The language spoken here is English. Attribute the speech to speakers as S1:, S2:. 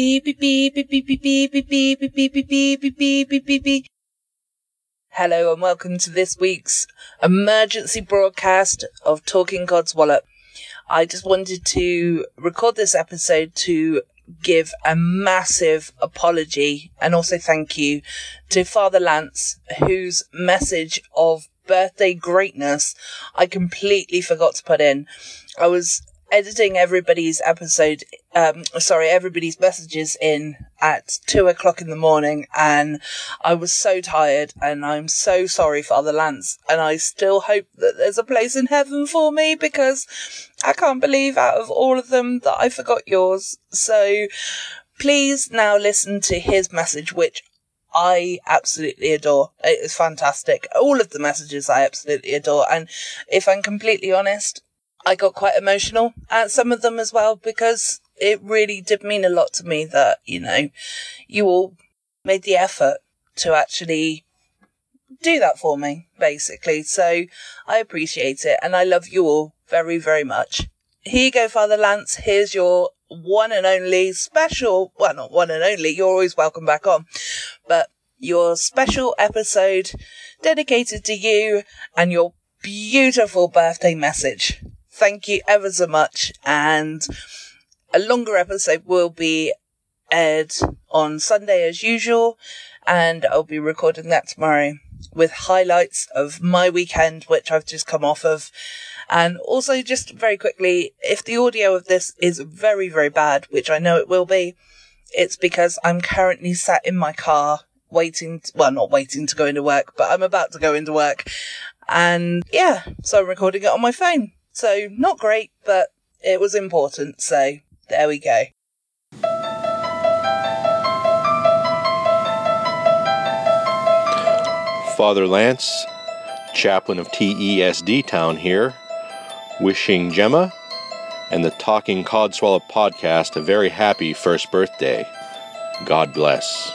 S1: Beep beep beep beep beep beep beep beep beep beep beep beep beep beep beep beep beep. Hello and welcome to this week's emergency broadcast of Talking Codswallop. I just wanted to record this episode to give a massive apology and also thank you to Father Lance, whose message of birthday greatness I completely forgot to put in. I was editing everybody's episode, um, sorry, everybody's messages in at two o'clock in the morning and I was so tired and I'm so sorry, Father Lance. And I still hope that there's a place in heaven for me because I can't believe out of all of them that I forgot yours. So please now listen to his message, which I absolutely adore. It is fantastic. All of the messages I absolutely adore. And if I'm completely honest, I got quite emotional at some of them as well because it really did mean a lot to me that, you know, you all made the effort to actually do that for me, basically. So I appreciate it and I love you all very, very much. Here you go, Father Lance. Here's your one and only special, well, not one and only, you're always welcome back on, but your special episode dedicated to you and your beautiful birthday message thank you ever so much. And a longer episode will be aired on Sunday as usual. And I'll be recording that tomorrow with highlights of my weekend, which I've just come off of. And also just very quickly, if the audio of this is very, very bad, which I know it will be, it's because I'm currently sat in my car waiting, to, well, not waiting to go into work, but I'm about to go into work. And yeah, so I'm recording it on my phone. So not great, but it was important. So there we go.
S2: Father Lance, chaplain of TESD Town here, wishing Gemma and the Talking Codswallop podcast a very happy first birthday. God bless.